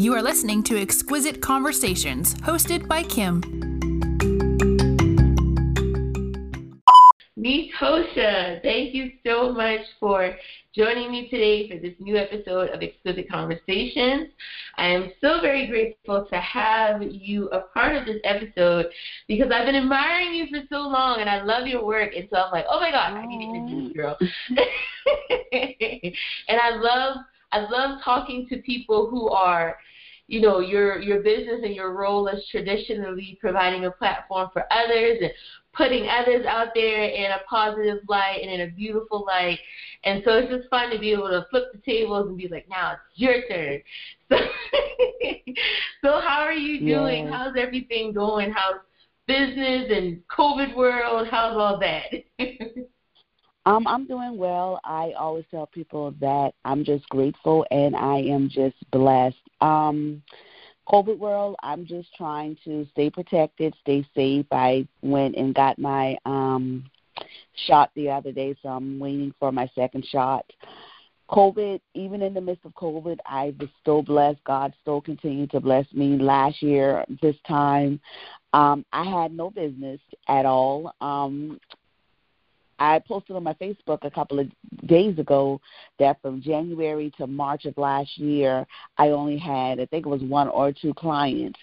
You are listening to Exquisite Conversations, hosted by Kim. Tosha, thank you so much for joining me today for this new episode of Exquisite Conversations. I am so very grateful to have you a part of this episode because I've been admiring you for so long and I love your work. And so I'm like, oh my God, I need to interview this girl. and I love I love talking to people who are you know your your business and your role as traditionally providing a platform for others and putting others out there in a positive light and in a beautiful light. And so it's just fun to be able to flip the tables and be like, now it's your turn. So, so how are you doing? Yes. How's everything going? How's business and COVID world? How's all that? Um, I'm doing well. I always tell people that I'm just grateful and I am just blessed. Um, COVID world, I'm just trying to stay protected, stay safe. I went and got my um shot the other day, so I'm waiting for my second shot. COVID, even in the midst of COVID, I was still blessed. God still continued to bless me. Last year, this time, um, I had no business at all. Um, I posted on my Facebook a couple of days ago that from January to March of last year, I only had, I think it was one or two clients.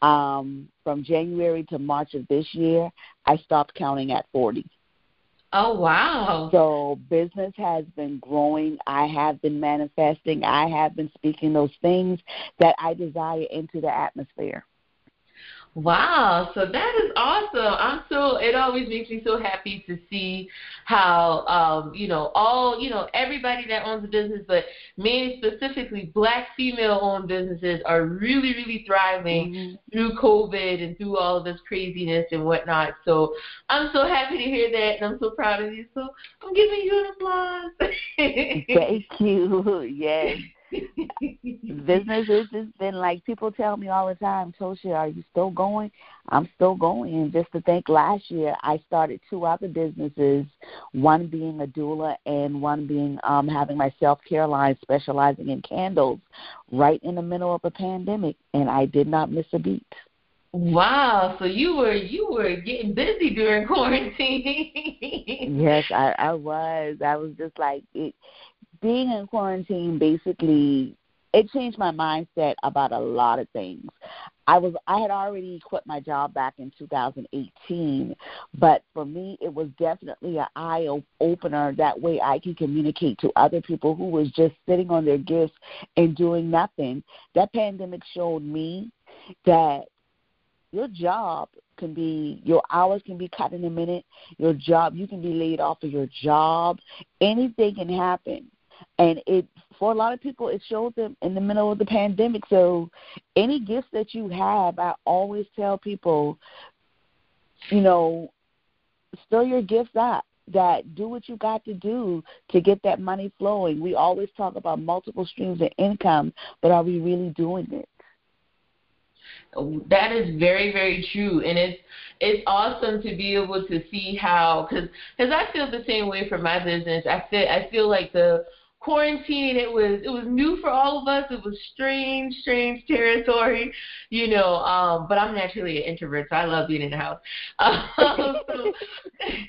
Um, from January to March of this year, I stopped counting at 40. Oh, wow. So business has been growing. I have been manifesting. I have been speaking those things that I desire into the atmosphere. Wow, so that is awesome. I'm so it always makes me so happy to see how um, you know, all you know, everybody that owns a business, but me specifically black female owned businesses are really, really thriving mm-hmm. through COVID and through all of this craziness and whatnot. So I'm so happy to hear that and I'm so proud of you. So I'm giving you an applause. Thank you. Yes. business has just been like people tell me all the time, Tosha, are you still going? I'm still going. And just to think last year I started two other businesses, one being a doula and one being um having my self care line specializing in candles right in the middle of a pandemic and I did not miss a beat. Wow, so you were you were getting busy during quarantine. yes, I I was. I was just like it being in quarantine basically it changed my mindset about a lot of things. I was I had already quit my job back in 2018, but for me it was definitely an eye opener. That way I can communicate to other people who was just sitting on their gifts and doing nothing. That pandemic showed me that your job can be your hours can be cut in a minute. Your job you can be laid off of your job. Anything can happen and it for a lot of people it showed them in the middle of the pandemic. So any gifts that you have i always tell people you know stir your gifts up that do what you got to do to get that money flowing. We always talk about multiple streams of income but are we really doing it? Oh, that is very very true. And it's it's awesome to be able to see how because because i feel the same way for my business. I feel i feel like the quarantine it was it was new for all of us. It was strange strange territory you know um but i'm naturally an introvert so i love being in the house. Um, so,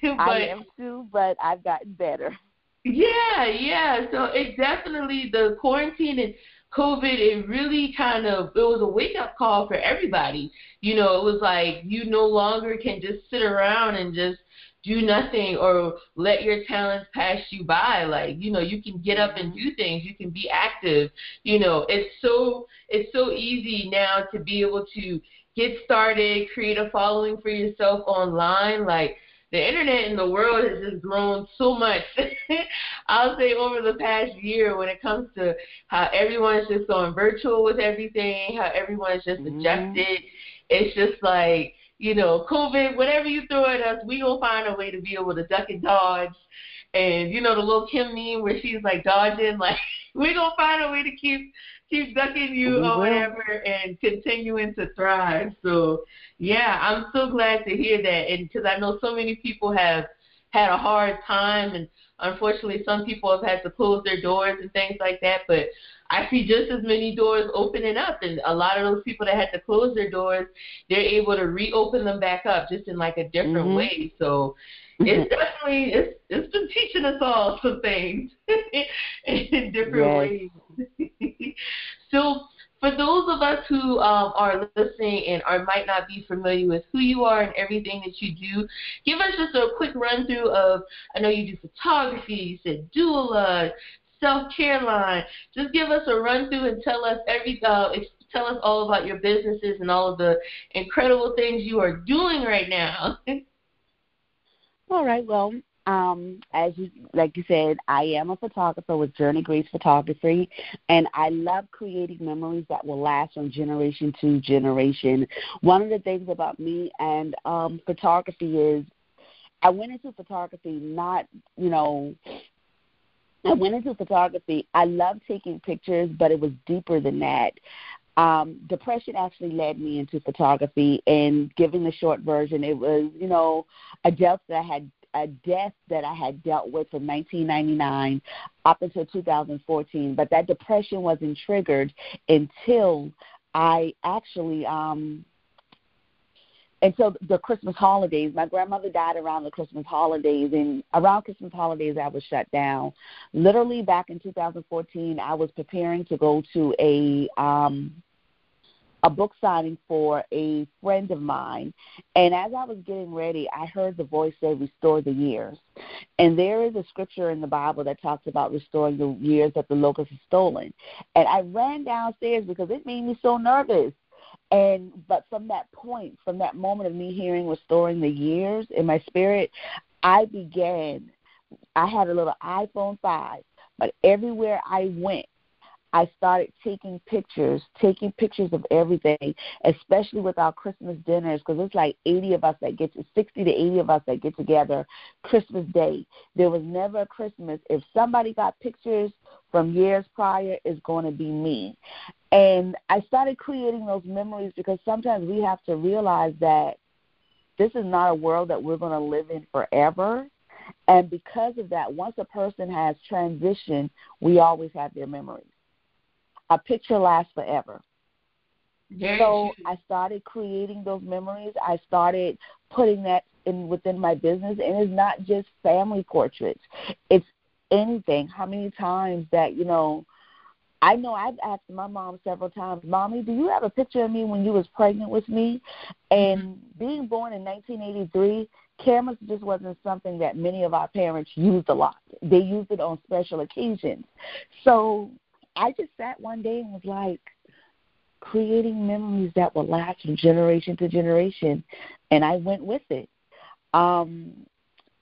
but, i am too but i've gotten better. Yeah yeah so it definitely the quarantine and covid it really kind of it was a wake up call for everybody. You know it was like you no longer can just sit around and just do nothing or let your talents pass you by. Like you know you can get up and do things. You can be active. You know it's so it's so easy now to be able to get started create a following for yourself online. Like the internet and the world has just grown so much. I'll say over the past year when it comes to how everyone's just going virtual with everything how everyone's just mm-hmm. adjusted it's just like you know, COVID, whatever you throw at us, we gonna find a way to be able to duck and dodge. And you know the little Kim meme where she's like dodging, like we gonna find a way to keep keep ducking you we or whatever and continuing to thrive. So yeah, I'm so glad to hear that, and because I know so many people have had a hard time and unfortunately some people have had to close their doors and things like that. But I see just as many doors opening up, and a lot of those people that had to close their doors, they're able to reopen them back up just in like a different mm-hmm. way. So it's definitely it's it's been teaching us all some things in different yes. ways. so for those of us who um, are listening and are might not be familiar with who you are and everything that you do, give us just a quick run through of. I know you do photography. You said doula, self care line. Just give us a run through and tell us every. Uh, tell us all about your businesses and all of the incredible things you are doing right now. all right. Well, um, as you like you said, I am a photographer with Journey Grace Photography, and I love creating memories that will last from generation to generation. One of the things about me and um, photography is I went into photography not, you know, I went into photography. I love taking pictures, but it was deeper than that. Um, depression actually led me into photography, and giving the short version, it was, you know, a death that I had a death that I had dealt with from 1999 up until 2014, but that depression wasn't triggered until I actually um until the Christmas holidays. My grandmother died around the Christmas holidays, and around Christmas holidays, I was shut down. Literally, back in 2014, I was preparing to go to a um, a book signing for a friend of mine. And as I was getting ready, I heard the voice say, Restore the years. And there is a scripture in the Bible that talks about restoring the years that the locust has stolen. And I ran downstairs because it made me so nervous. And but from that point, from that moment of me hearing restoring the years in my spirit, I began I had a little iPhone 5, but everywhere I went, I started taking pictures, taking pictures of everything, especially with our Christmas dinners, because it's like 80 of us that get to 60 to 80 of us that get together Christmas Day. There was never a Christmas. If somebody got pictures from years prior, it's going to be me. And I started creating those memories because sometimes we have to realize that this is not a world that we're going to live in forever. And because of that, once a person has transitioned, we always have their memories a picture lasts forever. Very so. I started creating those memories. I started putting that in within my business, and it's not just family portraits. It's anything. How many times that you know? I know I've asked my mom several times, "Mommy, do you have a picture of me when you was pregnant with me?" And mm-hmm. being born in 1983, cameras just wasn't something that many of our parents used a lot. They used it on special occasions. So I just sat one day and was like, creating memories that will last from generation to generation, and I went with it. Um,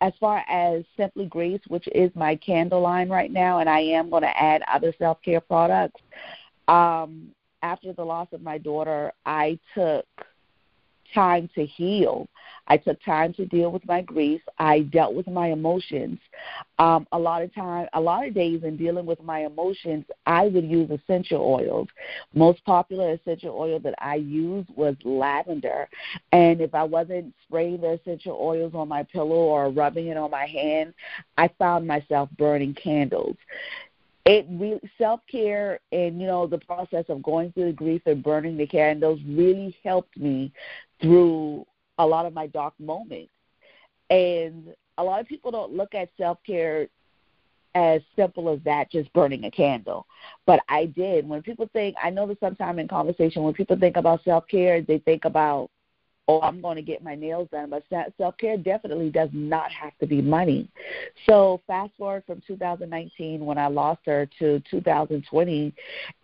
as far as Simply Grace, which is my candle line right now, and I am going to add other self care products. Um, after the loss of my daughter, I took time to heal. I took time to deal with my grief. I dealt with my emotions. Um, a lot of time, a lot of days in dealing with my emotions, I would use essential oils. Most popular essential oil that I used was lavender. And if I wasn't spraying the essential oils on my pillow or rubbing it on my hand, I found myself burning candles it really self care and you know the process of going through the grief and burning the candles really helped me through a lot of my dark moments. And a lot of people don't look at self care as simple as that, just burning a candle. But I did. When people think, I know that sometimes in conversation, when people think about self care, they think about oh, I'm going to get my nails done. But self care definitely does not have to be money. So fast forward from 2019 when I lost her to 2020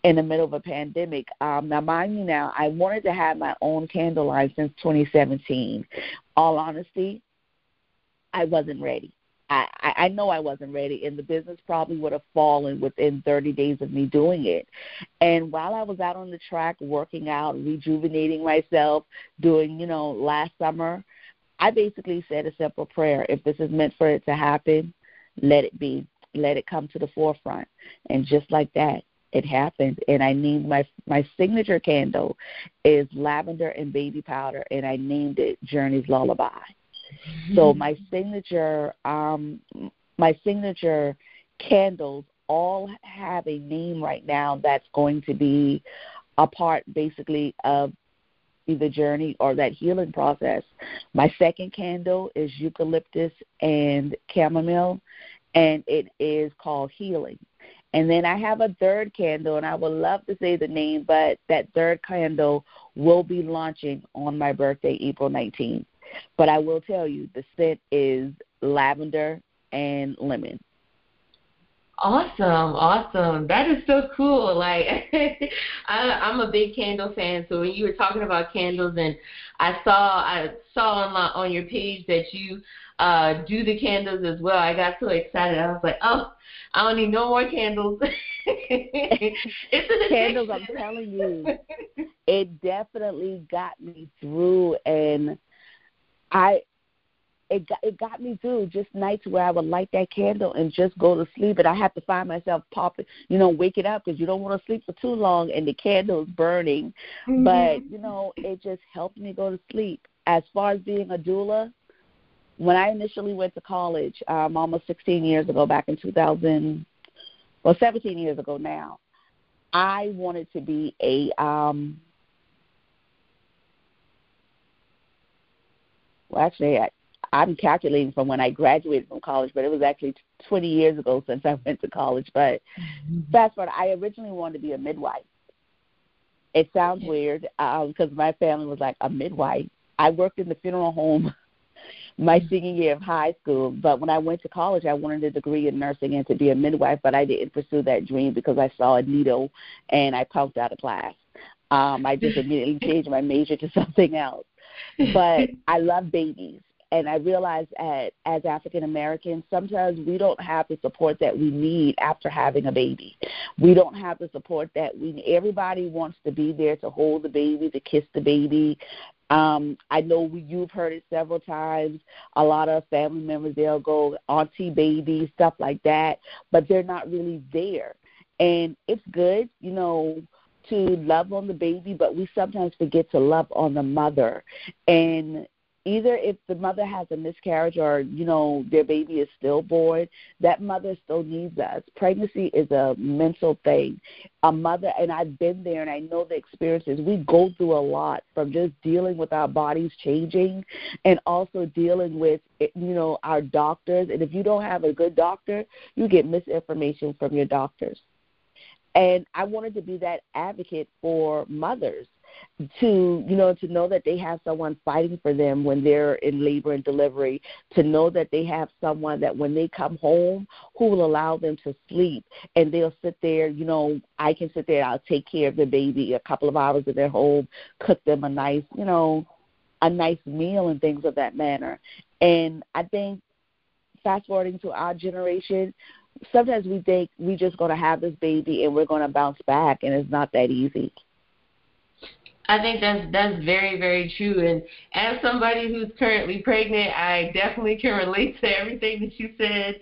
in the middle of a pandemic. Um, now, mind you, now I wanted to have my own candle line since 2017. All honesty, I wasn't ready. I, I know I wasn't ready, and the business probably would have fallen within 30 days of me doing it. And while I was out on the track working out, rejuvenating myself, doing, you know, last summer, I basically said a simple prayer. If this is meant for it to happen, let it be. Let it come to the forefront. And just like that, it happened. And I named my my signature candle is lavender and baby powder, and I named it Journey's Lullaby. So my signature um my signature candles all have a name right now that's going to be a part basically of the journey or that healing process. My second candle is eucalyptus and chamomile, and it is called healing. And then I have a third candle, and I would love to say the name, but that third candle will be launching on my birthday, April 19th. But I will tell you, the scent is lavender and lemon. Awesome, awesome. That is so cool. Like I, I'm a big candle fan, so when you were talking about candles, and I saw I saw on my, on your page that you uh do the candles as well. I got so excited. I was like, oh, I don't need no more candles. it's an candles. I'm telling you, it definitely got me through, and I it got it got me through just nights where I would light that candle and just go to sleep, and I have to find myself popping, you know, waking up because you don't want to sleep for too long, and the candle's burning. Mm-hmm. But you know, it just helped me go to sleep. As far as being a doula, when I initially went to college, um, almost 16 years ago, back in 2000, well, 17 years ago now, I wanted to be a um, well, actually, I, I'm calculating from when I graduated from college, but it was actually 20 years ago since I went to college. But mm-hmm. fast forward, I originally wanted to be a midwife. It sounds weird because um, my family was like a midwife. I worked in the funeral home my mm-hmm. senior year of high school, but when I went to college, I wanted a degree in nursing and to be a midwife, but I didn't pursue that dream because I saw a needle and I punked out of class. Um, I just immediately changed my major to something else. But I love babies and I realize that as African Americans, sometimes we don't have the support that we need after having a baby. We don't have the support that we. Everybody wants to be there to hold the baby, to kiss the baby. Um, I know we, you've heard it several times. A lot of family members they'll go auntie baby stuff like that, but they're not really there. And it's good, you know, to love on the baby, but we sometimes forget to love on the mother. And either if the mother has a miscarriage or you know their baby is stillborn that mother still needs us. Pregnancy is a mental thing. A mother and i've been there and i know the experiences. We go through a lot from just dealing with our bodies changing and also dealing with you know our doctors. And if you don't have a good doctor you get misinformation from your doctors and i wanted to be that advocate for mothers to you know to know that they have someone fighting for them when they're in labor and delivery to know that they have someone that when they come home who will allow them to sleep. And they'll sit there you know i can sit there i'll take care of the baby a couple of hours in their home cook them a nice you know a nice meal and things of that manner. And i think fast forwarding to our generation sometimes we think we're just going to have this baby and we're going to bounce back and it's not that easy I think that's that's very very true. And as somebody who's currently pregnant, I definitely can relate to everything that you said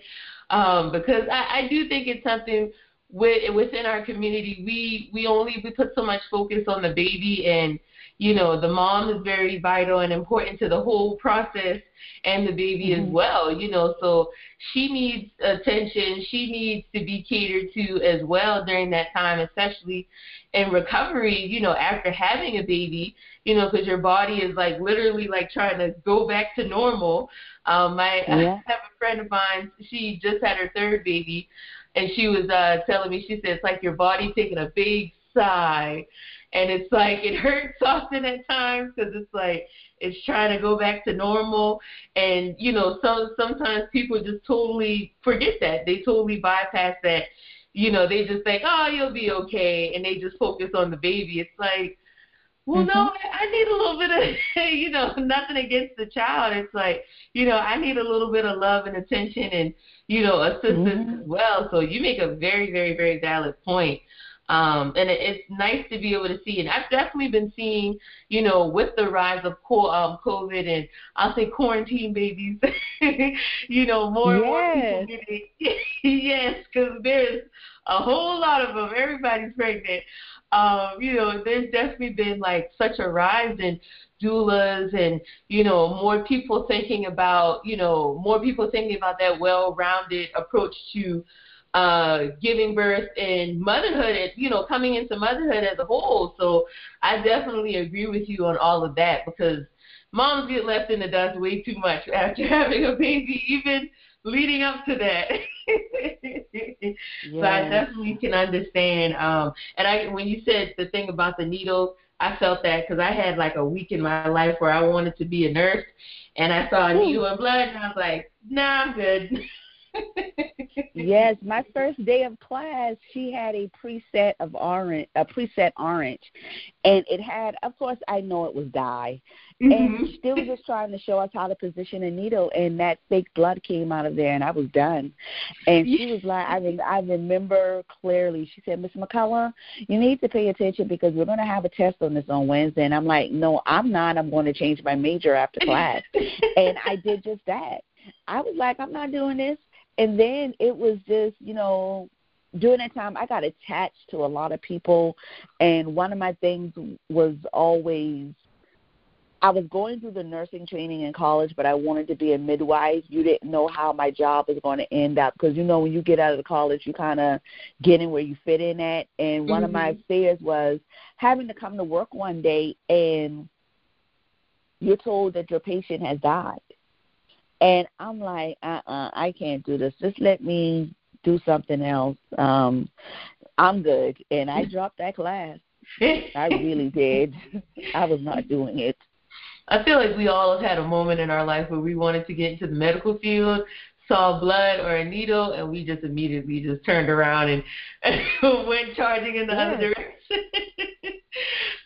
um, because I, I do think it's something with, within our community. We we only we put so much focus on the baby and you know the mom is very vital and important to the whole process and the baby mm-hmm. as well you know so she needs attention she needs to be catered to as well during that time especially in recovery you know after having a baby you know because your body is like literally like trying to go back to normal um my yeah. i have a friend of mine she just had her third baby and she was uh telling me she said it's like your body taking a big sigh and it's like it hurts often at times because it's like it's trying to go back to normal. And you know so sometimes people just totally forget that. They totally bypass that. You know they just think oh you'll be okay. And they just focus on the baby. It's like well mm-hmm. no I, I need a little bit of you know nothing against the child. It's like you know i need a little bit of love and attention and you know assistance mm-hmm. as well. So you make a very very very valid point Um, and it, it's nice to be able to see. And I've definitely been seeing, you know, with the rise of co- um, COVID and I'll say quarantine babies, you know, more and more people getting, yes, because there's a whole lot of them. Everybody's pregnant. Um, you know, there's definitely been like such a rise in doulas and you know more people thinking about you know more people thinking about that well-rounded approach to uh, giving birth and motherhood, and, you know, coming into motherhood as a whole. So I definitely agree with you on all of that because moms get left in the dust way too much after having a baby, even leading up to that. yes. So I definitely can understand. Um, and I, when you said the thing about the needle, I felt that because I had like a week in my life where I wanted to be a nurse, and I saw a needle and blood, and I was like, Nah, I'm good. yes, my first day of class, she had a preset of orange, a preset orange, and it had, of course, I know it was dye, mm-hmm. and she was just trying to show us how to position a needle, and that fake blood came out of there, and I was done. And she was like, I mean, I remember clearly. She said, Miss McCullough, you need to pay attention because we're going to have a test on this on Wednesday, and I'm like, No, I'm not. I'm going to change my major after class, and I did just that. I was like, I'm not doing this and then it was just you know during that time I got attached to a lot of people and one of my things was always I was going through the nursing training in college, but I wanted to be a midwife. You didn't know how my job was going to end up because you know when you get out of the college, you kind of get in where you fit in at. And mm-hmm. one of my mm-hmm. fears was having to come to work one day and you're told that your patient has died. And I'm like, uh uh I can't do this. Just let me do something else. Um I'm good. And I dropped that class. I really did. I was not doing it. I feel like we all have had a moment in our life where we wanted to get into the medical field, saw blood or a needle, and we just immediately just turned around and, and went charging in the other direction.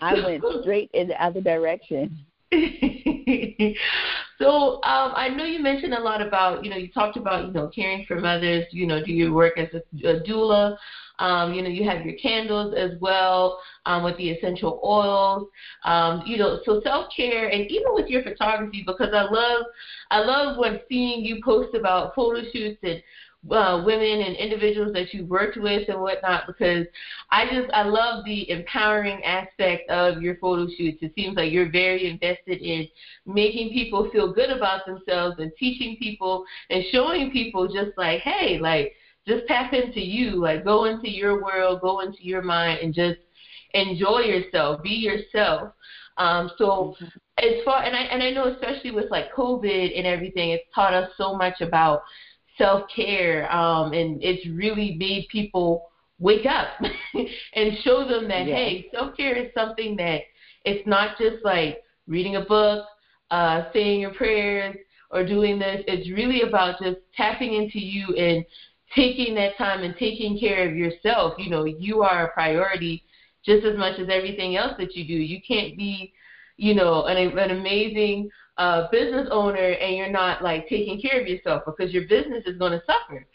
I went straight in the other direction. So um, I know you mentioned a lot about, you know, you talked about, you know, caring for mothers, you know, do your work as a, a doula. Um, you know, you have your candles as well um, with the essential oils. Um, you know, so self care and even with your photography because I love I love when seeing you post about photo shoots and uh, women and individuals that you've worked with and whatnot because I just I love the empowering aspect of your photo shoots. It seems like you're very invested in making people feel good about themselves and teaching people and showing people just like, hey, like just tap into you, like go into your world, go into your mind and just enjoy yourself, be yourself. Um, so mm-hmm. as far and I and I know especially with like COVID and everything, it's taught us so much about self care, um, and it's really made people wake up and show them that hey, self care is something that it's not just like reading a book, uh, saying your prayers, or doing this. It's really about just tapping into you and taking that time and taking care of yourself. You know, you are a priority just as much as everything else that you do. You can't be, you know, an, an amazing a business owner and you're not like taking care of yourself because your business is going to suffer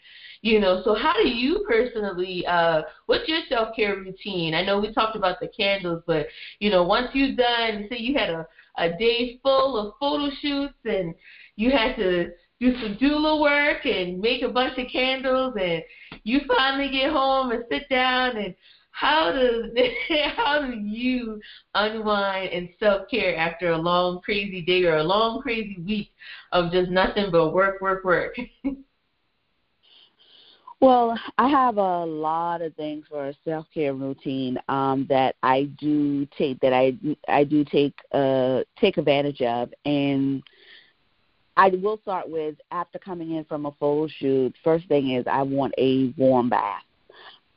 you know? So how do you personally uh what's your self care routine? I know we talked about the candles but you know once you've done say you had a a day full of photo shoots and you had to do some doula work and make a bunch of candles and you finally get home and sit down and how does how do you unwind and self care after a long crazy day or a long crazy week of just nothing but work, work, work? Well, I have a lot of things for a self care routine um, that I do take that I I do take uh, take advantage of, and I will start with after coming in from a photo shoot. First thing is I want a warm bath.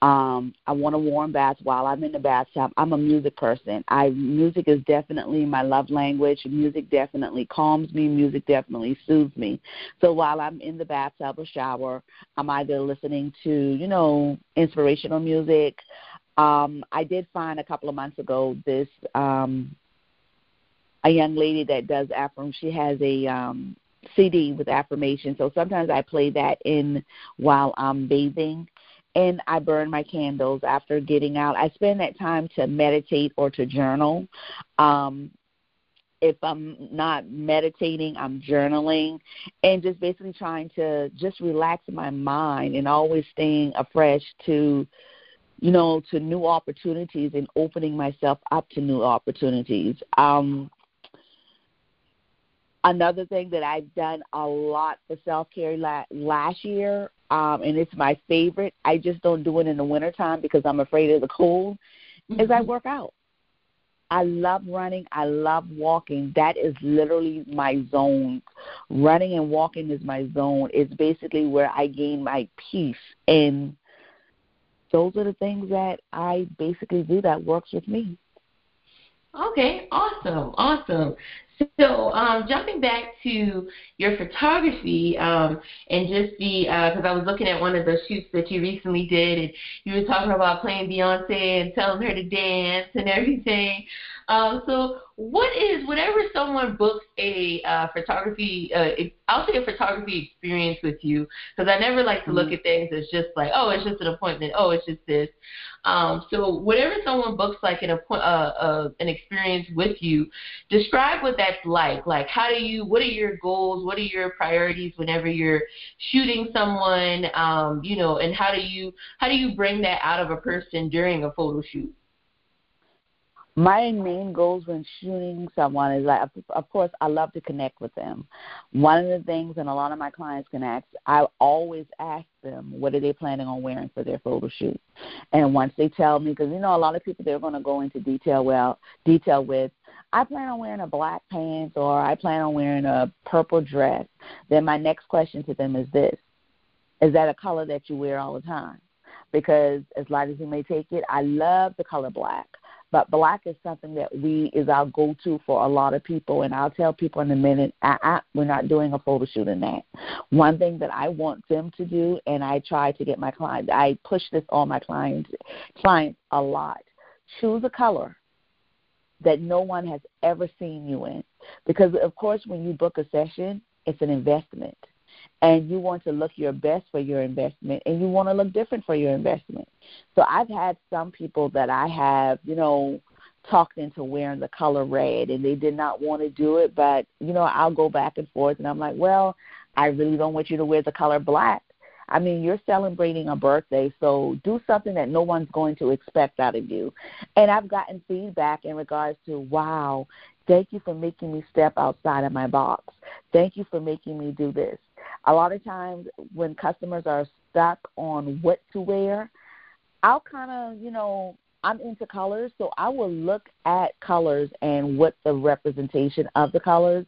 Um, I want a warm bath while I'm in the bathtub. I'm a music person. I music is definitely my love language. Music definitely calms me. Music definitely soothes me. So while I'm in the bathtub or shower, I'm either listening to you know inspirational music. Um, I did find a couple of months ago this um, a young lady that does affirm. She has a um, CD with affirmation. So sometimes I play that in while I'm bathing and I burn my candles after getting out. I spend that time to meditate or to journal. Um, if I'm not meditating, I'm journaling and just basically trying to just relax my mind and always staying afresh to you know, to new opportunities and opening myself up to new opportunities. Um another thing that I've done a lot for self care la- last year, um, and it's my favorite. I just don't do it in the wintertime because I'm afraid of the cold. Mm-hmm. Is I work out. I love running. I love walking. That is literally my zone. Running and walking is my zone. It's basically where I gain my peace. And those are the things that I basically do that works with me. Okay, awesome, awesome. So, um, jumping back to your photography um, and just the, because uh, I was looking at one of the shoots that you recently did, and you were talking about playing Beyonce and telling her to dance and everything. Um, so, what is whenever someone books a uh, photography, uh, I'll say a photography experience with you, because I never like to look mm-hmm. at things as just like, oh, it's just an appointment, oh, it's just this. Um, so, whenever someone books like an uh, uh, an experience with you, describe what that's like. Like, how do you? What are your goals? What are your priorities whenever you're shooting someone? Um, you know, and how do you how do you bring that out of a person during a photo shoot? My main goals when shooting someone is like, of course, I love to connect with them. One of the things, and a lot of my clients can ask, I always ask them, what are they planning on wearing for their photo shoot? And once they tell me, because you know, a lot of people they're going to go into detail well, detail with, I plan on wearing a black pants or I plan on wearing a purple dress. Then my next question to them is this: Is that a color that you wear all the time? Because as light as you may take it, I love the color black. But black is something that we is our go-to for a lot of people, and I'll tell people in a minute. I, I, we're not doing a photo shoot in that. One thing that I want them to do, and I try to get my clients, I push this on my clients, clients a lot. Choose a color that no one has ever seen you in, because of course, when you book a session, it's an investment and you want to look your best for your investment and you want to look different for your investment. So I've had some people that I have, you know, talked into wearing the color red and they did not want to do it, but you know, I'll go back and forth and I'm like, "Well, I really don't want you to wear the color black." I mean, you're celebrating a birthday, so do something that no one's going to expect out of you. And I've gotten feedback in regards to, wow, thank you for making me step outside of my box. Thank you for making me do this a lot of times when customers are stuck on what to wear, I'll kind of, you know, I'm into colors, so I will look at colors and what the representation of the colors.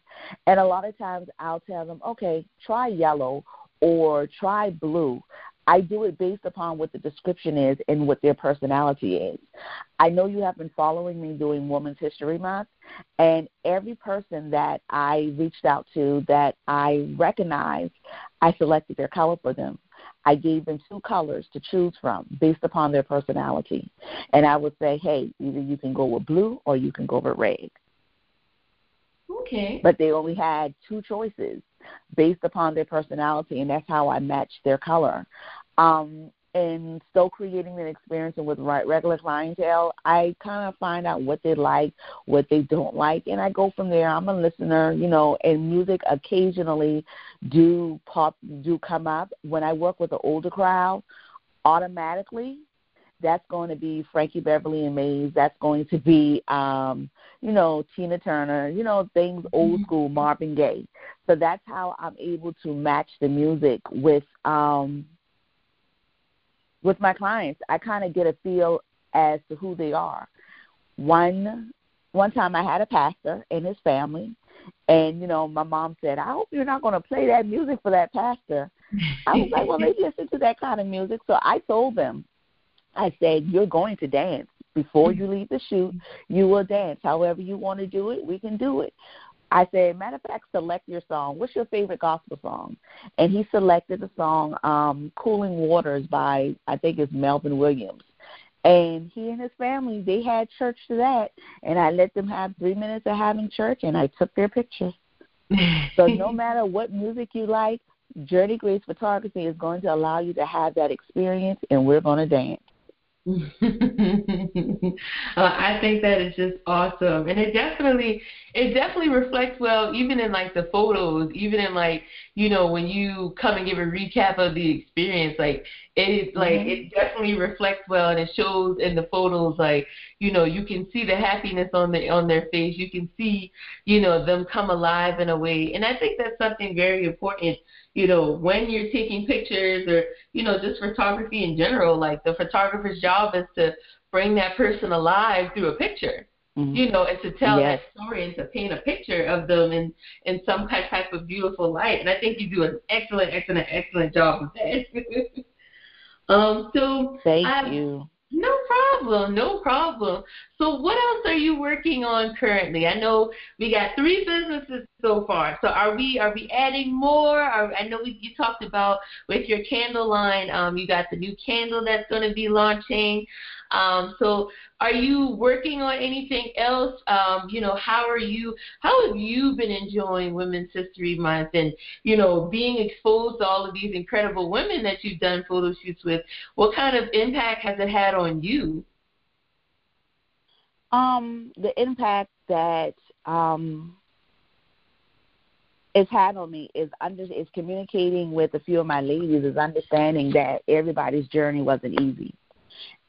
And a lot of times I'll tell them, okay, try yellow or try blue. I do it based upon what the description is and what their personality is. I know you have been following me doing Women's History Month, and every person that I reached out to that I recognized, I selected their color for them. I gave them two colors to choose from based upon their personality. And I would say, hey, either you can go with blue or you can go with red. Okay. But they only had two choices based upon their personality, and that's how I matched their color. Um, and still creating an experience and with regular clientele, I kind of find out what they like, what they don't like, and I go from there. I'm a listener, you know, and music occasionally do pop do come up. When I work with an older crowd, automatically that's going to be Frankie Beverly and Maze. That's going to be, um, you know, Tina Turner. You know, things old mm-hmm. school, Marvin Gaye. So that's how I'm able to match the music with um, with my clients, I kind of get a feel as to who they are. One one time I had a pastor and his family, and you know my mom said, "I hope you're not going to play that music for that pastor." I was like, "Well, they listen to that kind of music." So I told them, I said, "You're going to dance." Before you leave the shoot, you will dance. However you want to do it, we can do it. I said, matter of fact, select your song. What's your favorite gospel song? And he selected the song um, Cooling Waters by, I think it's Melvin Williams. And he and his family, they had church to that. And I let them have three minutes of having church, and I took their picture. so no matter what music you like, Journey Grace Photography is going to allow you to have that experience, and we're going to dance. uh, I think that is just awesome, and it definitely it definitely reflects well, even in like the photos, even in like you know when you come and give a recap of the experience, like it like mm-hmm. it definitely reflects well, and it shows in the photos like you know you can see the happiness on the on their face, you can see you know them come alive in a way, and I think that's something very important you know, when you're taking pictures or, you know, just photography in general, like the photographer's job is to bring that person alive through a picture. Mm-hmm. You know, and to tell yes. that story and to paint a picture of them in in some kind type of beautiful light. And I think you do an excellent, excellent, excellent job with that. um, so thank I, you. No problem, no problem. So what else are you working on currently? I know we got three businesses so far. So are we are we adding more? Are, I know we, you talked about with your candle line, um, you got the new candle that's going to be launching. Um, so are you working on anything else? Um, you know, how are you, how have you been enjoying Women's History Month and, you know, being exposed to all of these incredible women that you've done photo shoots with? What kind of impact has it had on you? Um, the impact that um, it's had on me is under is communicating with a few of my ladies is understanding that everybody's journey wasn't easy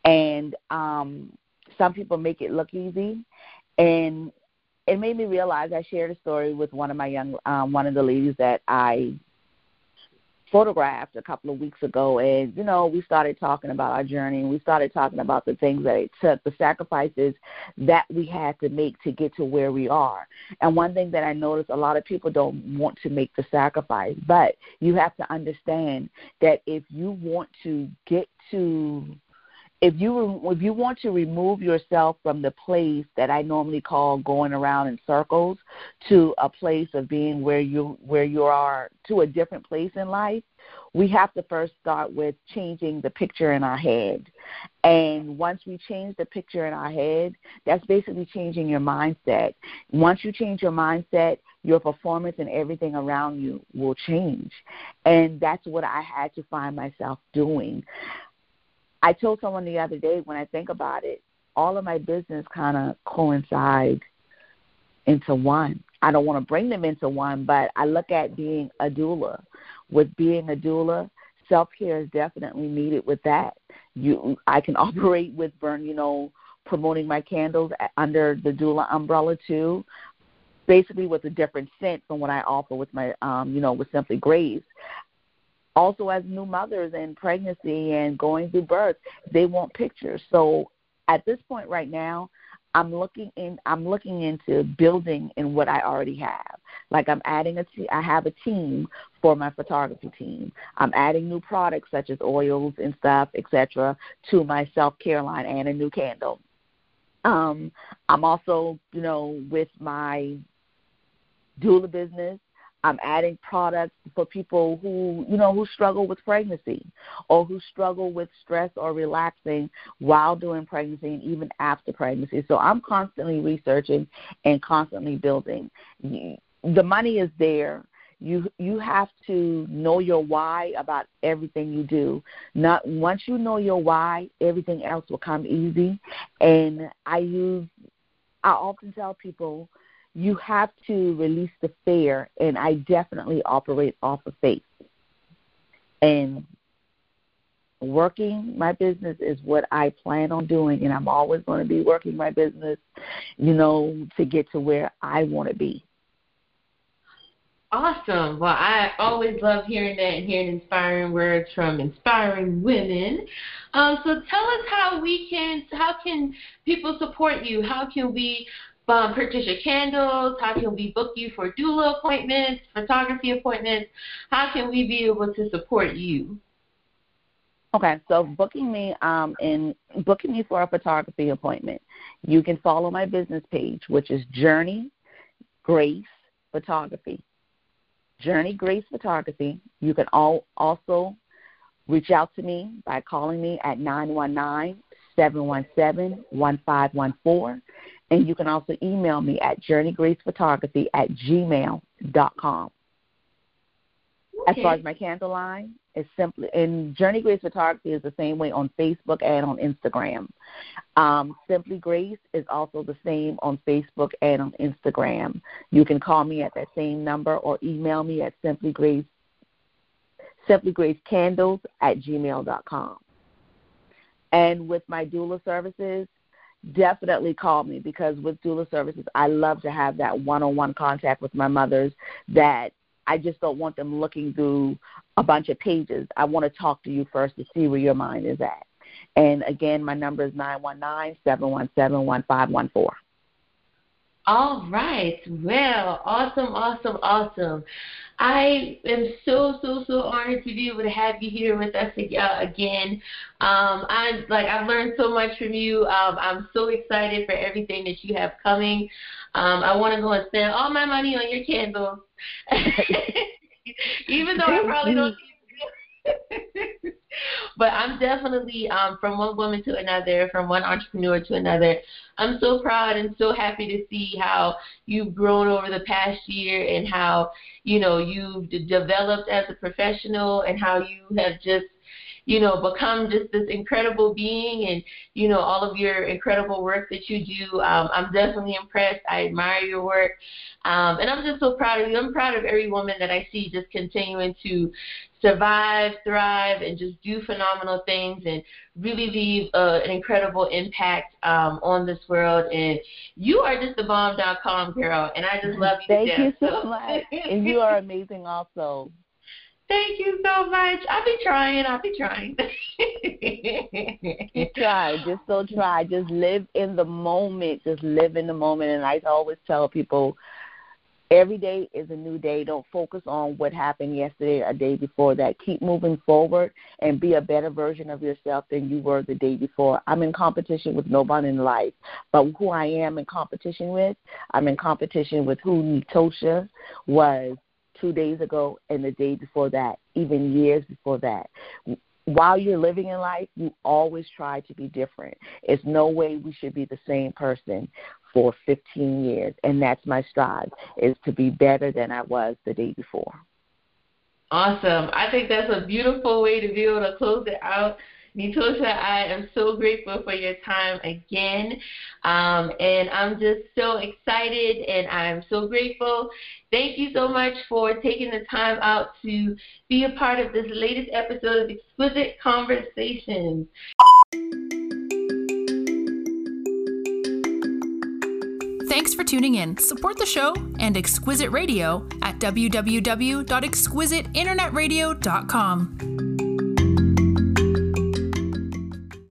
and um, some people make it look easy, and it made me realize. I shared a story with one of my young, um, one of the ladies that I photographed a couple of weeks ago and you know we started talking about our journey and we started talking about the things that it took the sacrifices that we had to make to get to where we are. And one thing that i noticed a lot of people don't want to make the sacrifice but you have to understand that if you want to get to if you if you want to remove yourself from the place that I normally call going around in circles to a place of being where you where you are to a different place in life, we have to first start with changing the picture in our head. And once we change the picture in our head, that's basically changing your mindset. Once you change your mindset, your performance and everything around you will change. And that's what I had to find myself doing. I told someone the other day when I think about it, all of my business kind of coincide into one. I don't want to bring them into one, but I look at being a doula. With being a doula, self care is definitely needed with that. You, I can operate with burn, you know, promoting my candles under the doula umbrella too. Basically, with a different scent from what I offer with my, um, you know, with Simply Grace also as new mothers and pregnancy and going through birth, they want pictures. So at this point right now, I'm looking in I'm looking into building in what I already have. Like I'm adding a te- I have a team for my photography team. I'm adding new products such as oils and stuff, etc., to my self-care line and a new candle. Um, I'm also, you know, with my doula business, I'm adding products for people who, you know, who struggle with pregnancy or who struggle with stress or relaxing while doing pregnancy and even after pregnancy. So I'm constantly researching and constantly building. The money is there. You you have to know your why about everything you do. Not once you know your why, everything else will come easy. And I use I often tell people you have to release the fear, and I definitely operate off of faith. And working my business is what I plan on doing, and I'm always going to be working my business, you know, to get to where I want to be. Awesome. Well, I always love hearing that and hearing inspiring words from inspiring women. Um, so tell us how we can, how can people support you? How can we um, purchase your candles? How can we book you for doula appointments, photography appointments? How can we be able to support you? Okay, so booking me um in booking me for a photography appointment, you can follow my business page, which is Journey Grace Photography. Journey Grace Photography. You can all also reach out to me by calling me at nine one nine seven one seven one five one four and you can also email me at journeygracephotography at gmail.com. As far as my candle line, it's simply and Journey Grace Photography is the same way on Facebook and on Instagram. Um, simply Grace is also the same on Facebook and on Instagram. You can call me at that same number or email me at simply Grace simply Grace Candles at gmail.com. And with my doula services, definitely call me because with doula services, I love to have that one-on-one contact with my mothers that I just don't want them looking through a bunch of pages. I want to talk to you first to see where your mind is at. And again, my number is nine one nine seven one seven one five one four. All right. Well, awesome, awesome, awesome. I am so, so, so honored to be able to have you here with us again. Um, I'm like I've learned so much from you. Um, I'm so excited for everything that you have coming. Um, I want to go and spend all my money on your candles, even though I probably don't but I'm definitely um, from one woman to another, from one entrepreneur to another. I'm so proud and so happy to see how you've grown over the past year and how you know you've d- developed as a professional and how you have just you know, become just this incredible being and, you know, all of your incredible work that you do. Um, I'm definitely impressed. I admire your work. Um, and I'm just so proud of you. I'm proud of every woman that I see just continuing to survive, thrive, and just do phenomenal things and really leave uh, an incredible impact um, on this world. And you are just the bomb.com girl, and I just love you. Thank you so much. and you are amazing also. Thank you so much. I'll be trying. I'll be trying. You try. Just don't try. Just live in the moment. Just live in the moment. And I always tell people, every day is a new day. Don't focus on what happened yesterday or a day before that. Keep moving forward and be a better version of yourself than you were the day before. I'm in competition with nobody in life, but who I am in competition with, I'm in competition with who Nitosha was two days ago and the day before that, even years before that. While you're living in life, you always try to be different. It's no way we should be the same person for 15 years, and that's my strive is to be better than I was the day before. Awesome. I think that's a beautiful way to be able to close it out. Netosha, I am so grateful for your time again. Um, and I'm just so excited and I'm so grateful. Thank you so much for taking the time out to be a part of this latest episode of Exquisite Conversations. Thanks for tuning in. Support the show and Exquisite Radio at www.exquisiteinternetradio.com.